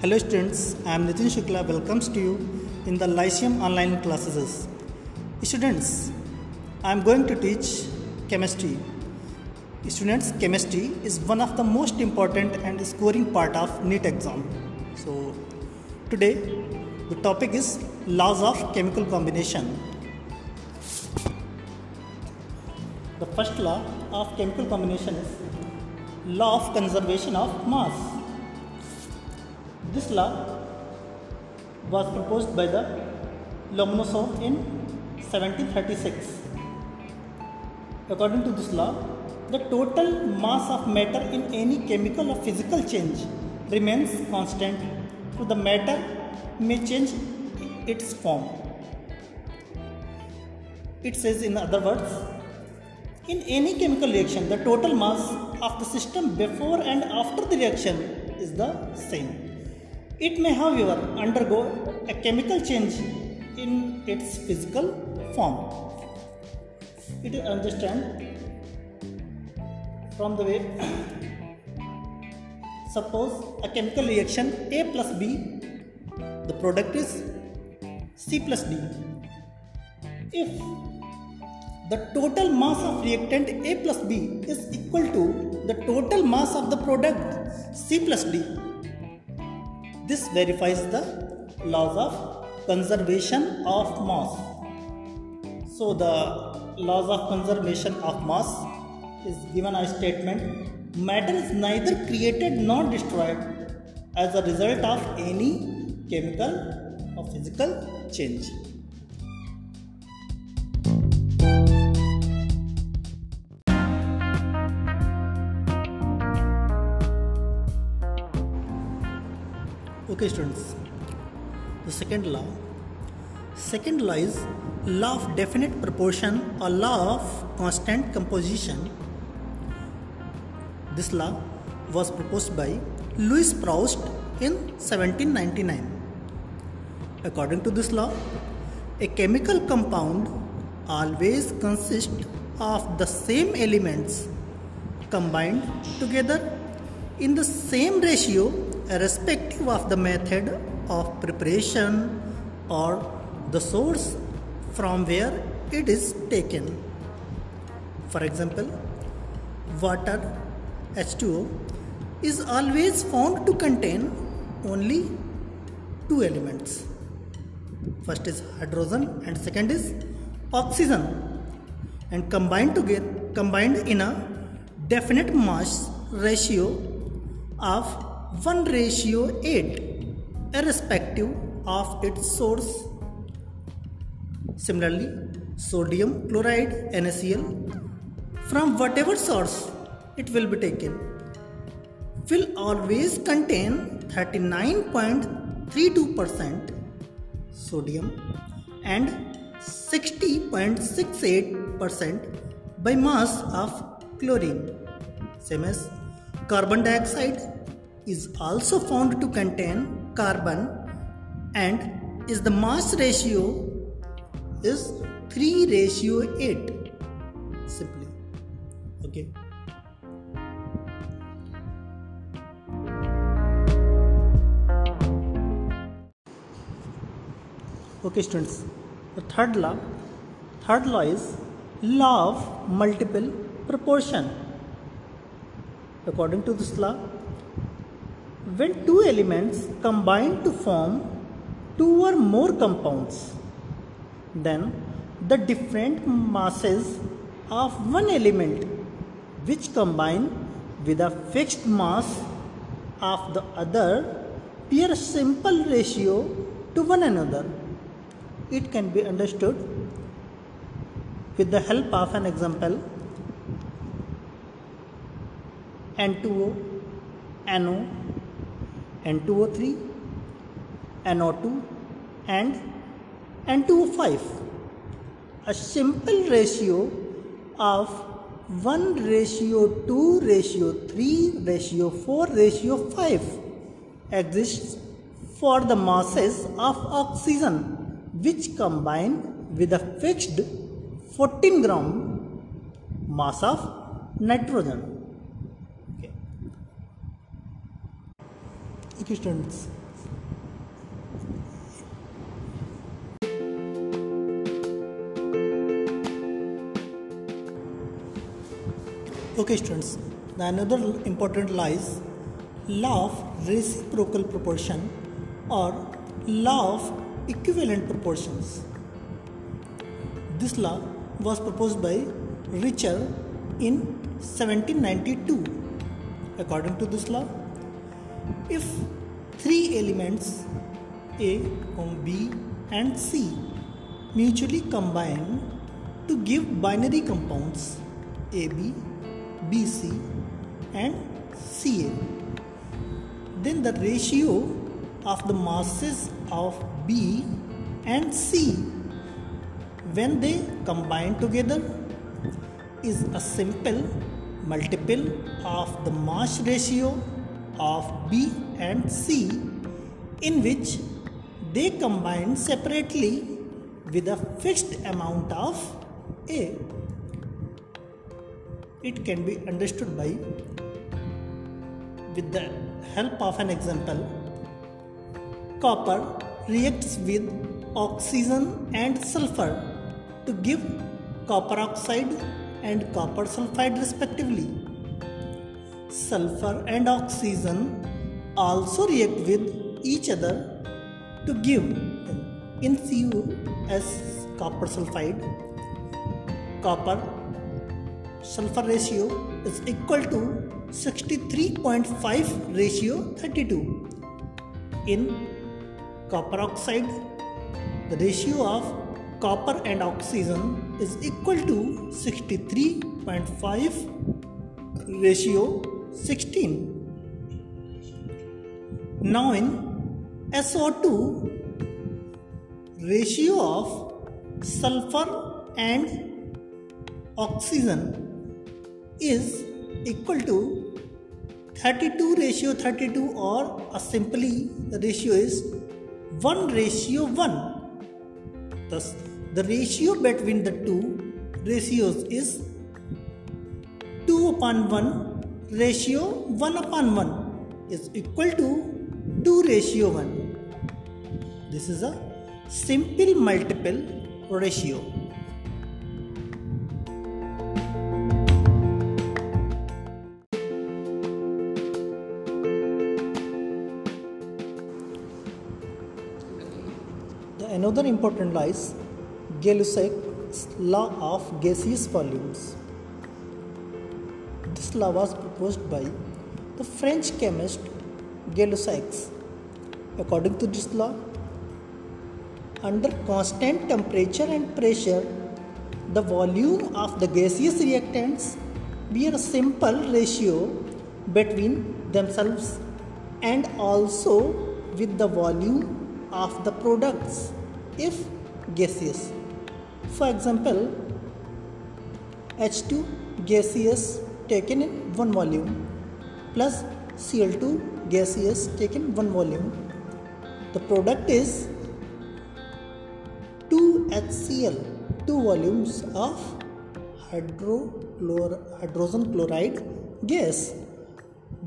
Hello students, I am Nitin Shukla welcomes to you in the Lyceum online classes. Students, I am going to teach chemistry. Students, chemistry is one of the most important and scoring part of NEET exam. So today the topic is laws of chemical combination. The first law of chemical combination is law of conservation of mass. This law was proposed by the Lomonosov in 1736. According to this law, the total mass of matter in any chemical or physical change remains constant, so the matter may change its form. It says, in other words, in any chemical reaction, the total mass of the system before and after the reaction is the same. It may, however, undergo a chemical change in its physical form. It is understand from the way suppose a chemical reaction A plus B, the product is C plus D. If the total mass of reactant A plus B is equal to the total mass of the product C plus D. This verifies the laws of conservation of mass. So the laws of conservation of mass is given a statement matter is neither created nor destroyed as a result of any chemical or physical change. Okay, students. The second law. Second law is law of definite proportion or law of constant composition. This law was proposed by Louis Proust in 1799. According to this law, a chemical compound always consists of the same elements combined together in the same ratio irrespective of the method of preparation or the source from where it is taken. For example, water H2O is always found to contain only two elements. First is hydrogen and second is oxygen and combined together combined in a definite mass ratio of 1 ratio 8 irrespective of its source. Similarly, sodium chloride NaCl from whatever source it will be taken will always contain 39.32% sodium and 60.68% by mass of chlorine. Same as carbon dioxide is also found to contain carbon and is the mass ratio is 3 ratio 8 simply. Okay. Okay students. The third law third law is law of multiple proportion. According to this law when two elements combine to form two or more compounds then the different masses of one element which combine with a fixed mass of the other bear a simple ratio to one another. It can be understood with the help of an example N2O, NO, N2O3, NO2 and N2O5. A simple ratio of 1 ratio 2 ratio 3 ratio 4 ratio 5 exists for the masses of oxygen which combine with a fixed 14 gram mass of nitrogen. देखिए students okay students. The another important lies. Law of reciprocal proportion or law of equivalent proportions. This law was proposed by Richter in 1792 according to this law if three elements A, B, and C mutually combine to give binary compounds AB, BC, and Ca, then the ratio of the masses of B and C when they combine together is a simple multiple of the mass ratio of B and C in which they combine separately with a fixed amount of A. It can be understood by with the help of an example copper reacts with oxygen and sulfur to give copper oxide and copper sulfide respectively. Sulfur and oxygen also react with each other to give NCU as copper sulfide. Copper sulfur ratio is equal to 63.5 ratio 32. In copper oxide, the ratio of copper and oxygen is equal to 63.5 ratio 16 now in SO2 ratio of sulfur and oxygen is equal to 32 ratio 32 or simply the ratio is 1 ratio 1 Thus, the ratio between the two ratios is 2 upon 1 ratio 1 upon 1 is equal to 2 ratio 1. This is a simple multiple ratio. The another important law is Gay-Lussac's law of gaseous volumes. This law was proposed by the French chemist Gay-Lussac. According to this law, under constant temperature and pressure, the volume of the gaseous reactants bear a simple ratio between themselves and also with the volume of the products if gaseous. For example, H2 gaseous taken in one volume plus Cl2 gaseous taken one volume. The product is 2HCl, two volumes of hydrochlor- hydrogen chloride gas.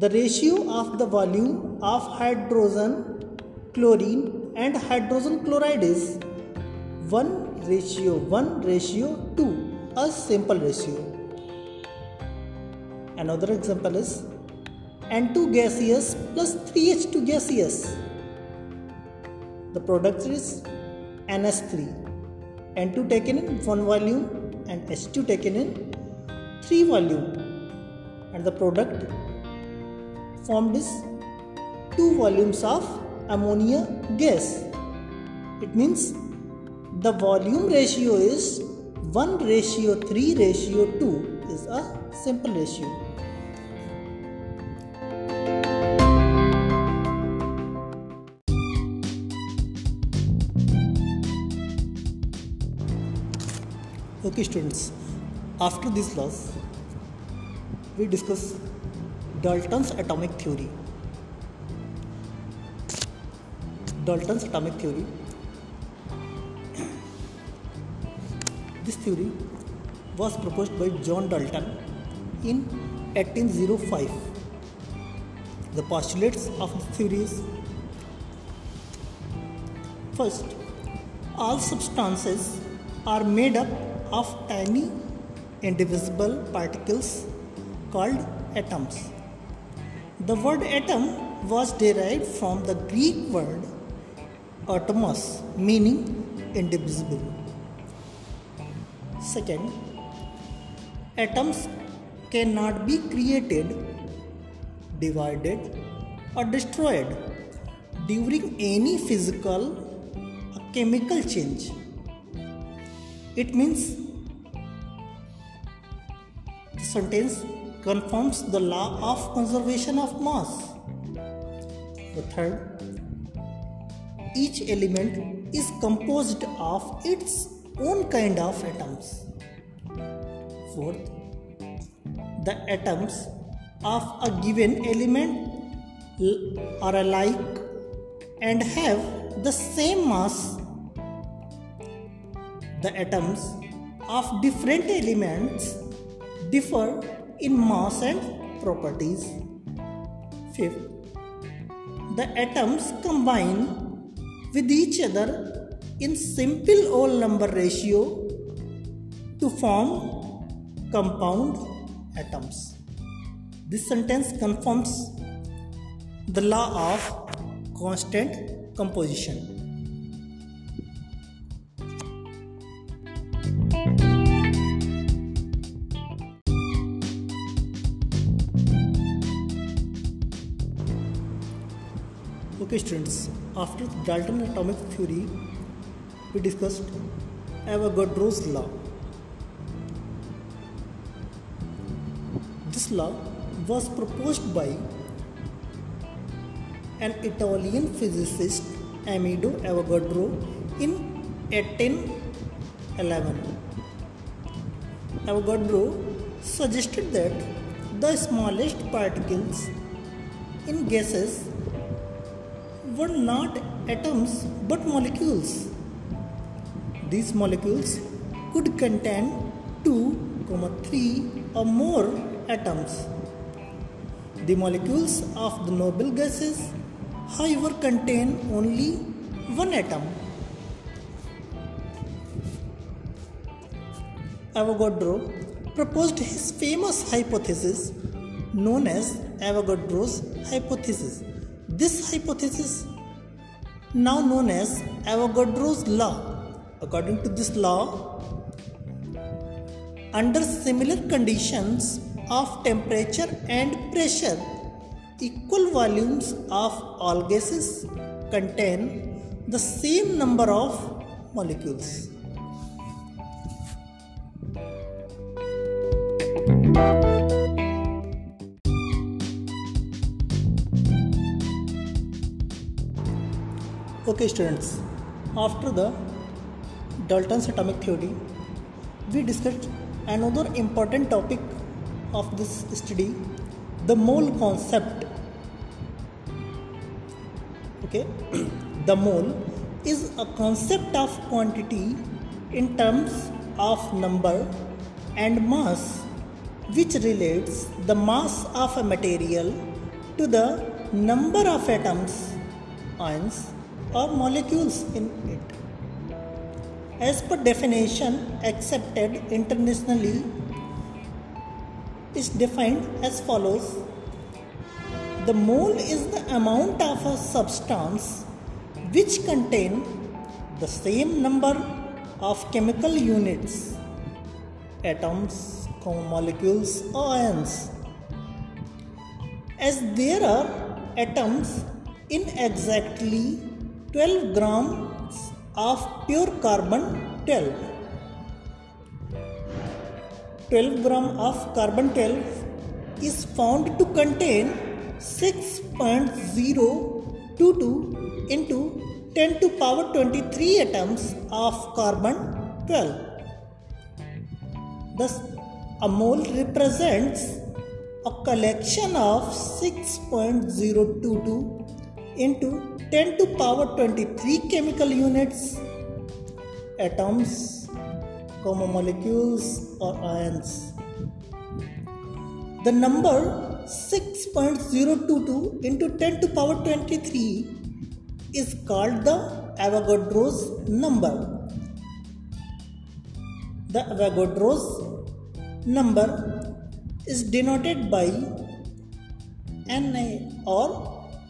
The ratio of the volume of hydrogen, chlorine, and hydrogen chloride is 1 ratio 1 ratio 2, a simple ratio. Another example is N2 gaseous plus 3H2 gaseous. The product is NH3. N2 taken in one volume and H2 taken in three volume. And the product formed is two volumes of ammonia gas. It means the volume ratio is 1 ratio 3 ratio 2 is a simple ratio. Okay students, after this laws, we discuss Dalton's atomic theory. Dalton's atomic theory. This theory was proposed by John Dalton in 1805. The postulates of the theory is first, all substances are made up of tiny indivisible particles called atoms. The word atom was derived from the Greek word atomos, meaning indivisible. Second, atoms cannot be created, divided, or destroyed during any physical or chemical change. It means the sentence confirms the law of conservation of mass. The third, each element is composed of its own kind of atoms. Fourth, the atoms of a given element are alike and have the same mass. The atoms of different elements differ in mass and properties. Fifth, the atoms combine with each other in simple whole number ratio to form compound atoms. This sentence confirms the law of constant composition. Okay, students, after Dalton atomic theory, we discussed Avogadro's law. This law was proposed by an Italian physicist Amedeo Avogadro in 1811. Avogadro suggested that the smallest particles in gases were not atoms but molecules. These molecules could contain 2, 3 or more atoms. The molecules of the noble gases, however, contain only one atom. Avogadro proposed his famous hypothesis known as Avogadro's hypothesis. This hypothesis, now known as Avogadro's law, according to this law, under similar conditions of temperature and pressure, equal volumes of all gases contain the same number of molecules. Okay, students, after the Dalton's atomic theory, we discussed another important topic of this study the mole concept. Okay, the mole is a concept of quantity in terms of number and mass which relates the mass of a material to the number of atoms, ions, or molecules in it. As per definition accepted internationally, is defined as follows The mole is the amount of a substance which contain the same number of chemical units, atoms, molecules, or ions. As there are atoms in exactly 12 grams of pure carbon 12 12 gram of carbon 12 is found to contain 6.022 into 10 to power 23 atoms of carbon 12 thus a mole represents a collection of 6.022 into 10 to power 23 chemical units atoms comma molecules or ions the number 6.022 into 10 to power 23 is called the avogadro's number the avogadro's number is denoted by Na or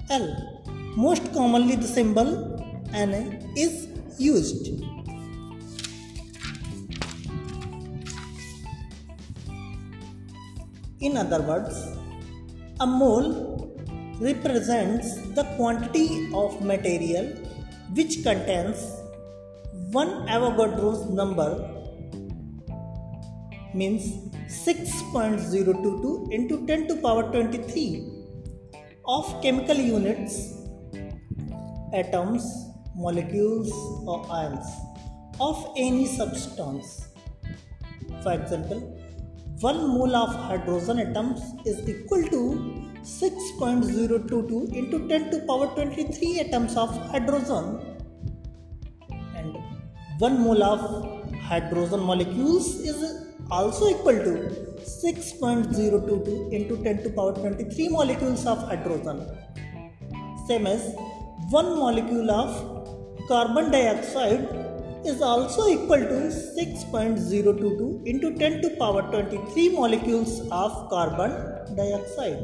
L. Most commonly the symbol Na is used. In other words, a mole represents the quantity of material which contains 1 Avogadro's number means 6.022 into 10 to power 23 of chemical units atoms molecules or ions of any substance. For example 1 mole of hydrogen atoms is equal to 6.022 into 10 to power 23 atoms of hydrogen. And 1 mole of hydrogen molecules is also equal to 6.022 into 10 to power 23 molecules of hydrogen. Same as 1 molecule of carbon dioxide is also equal to 6.022 into 10 to power 23 molecules of carbon dioxide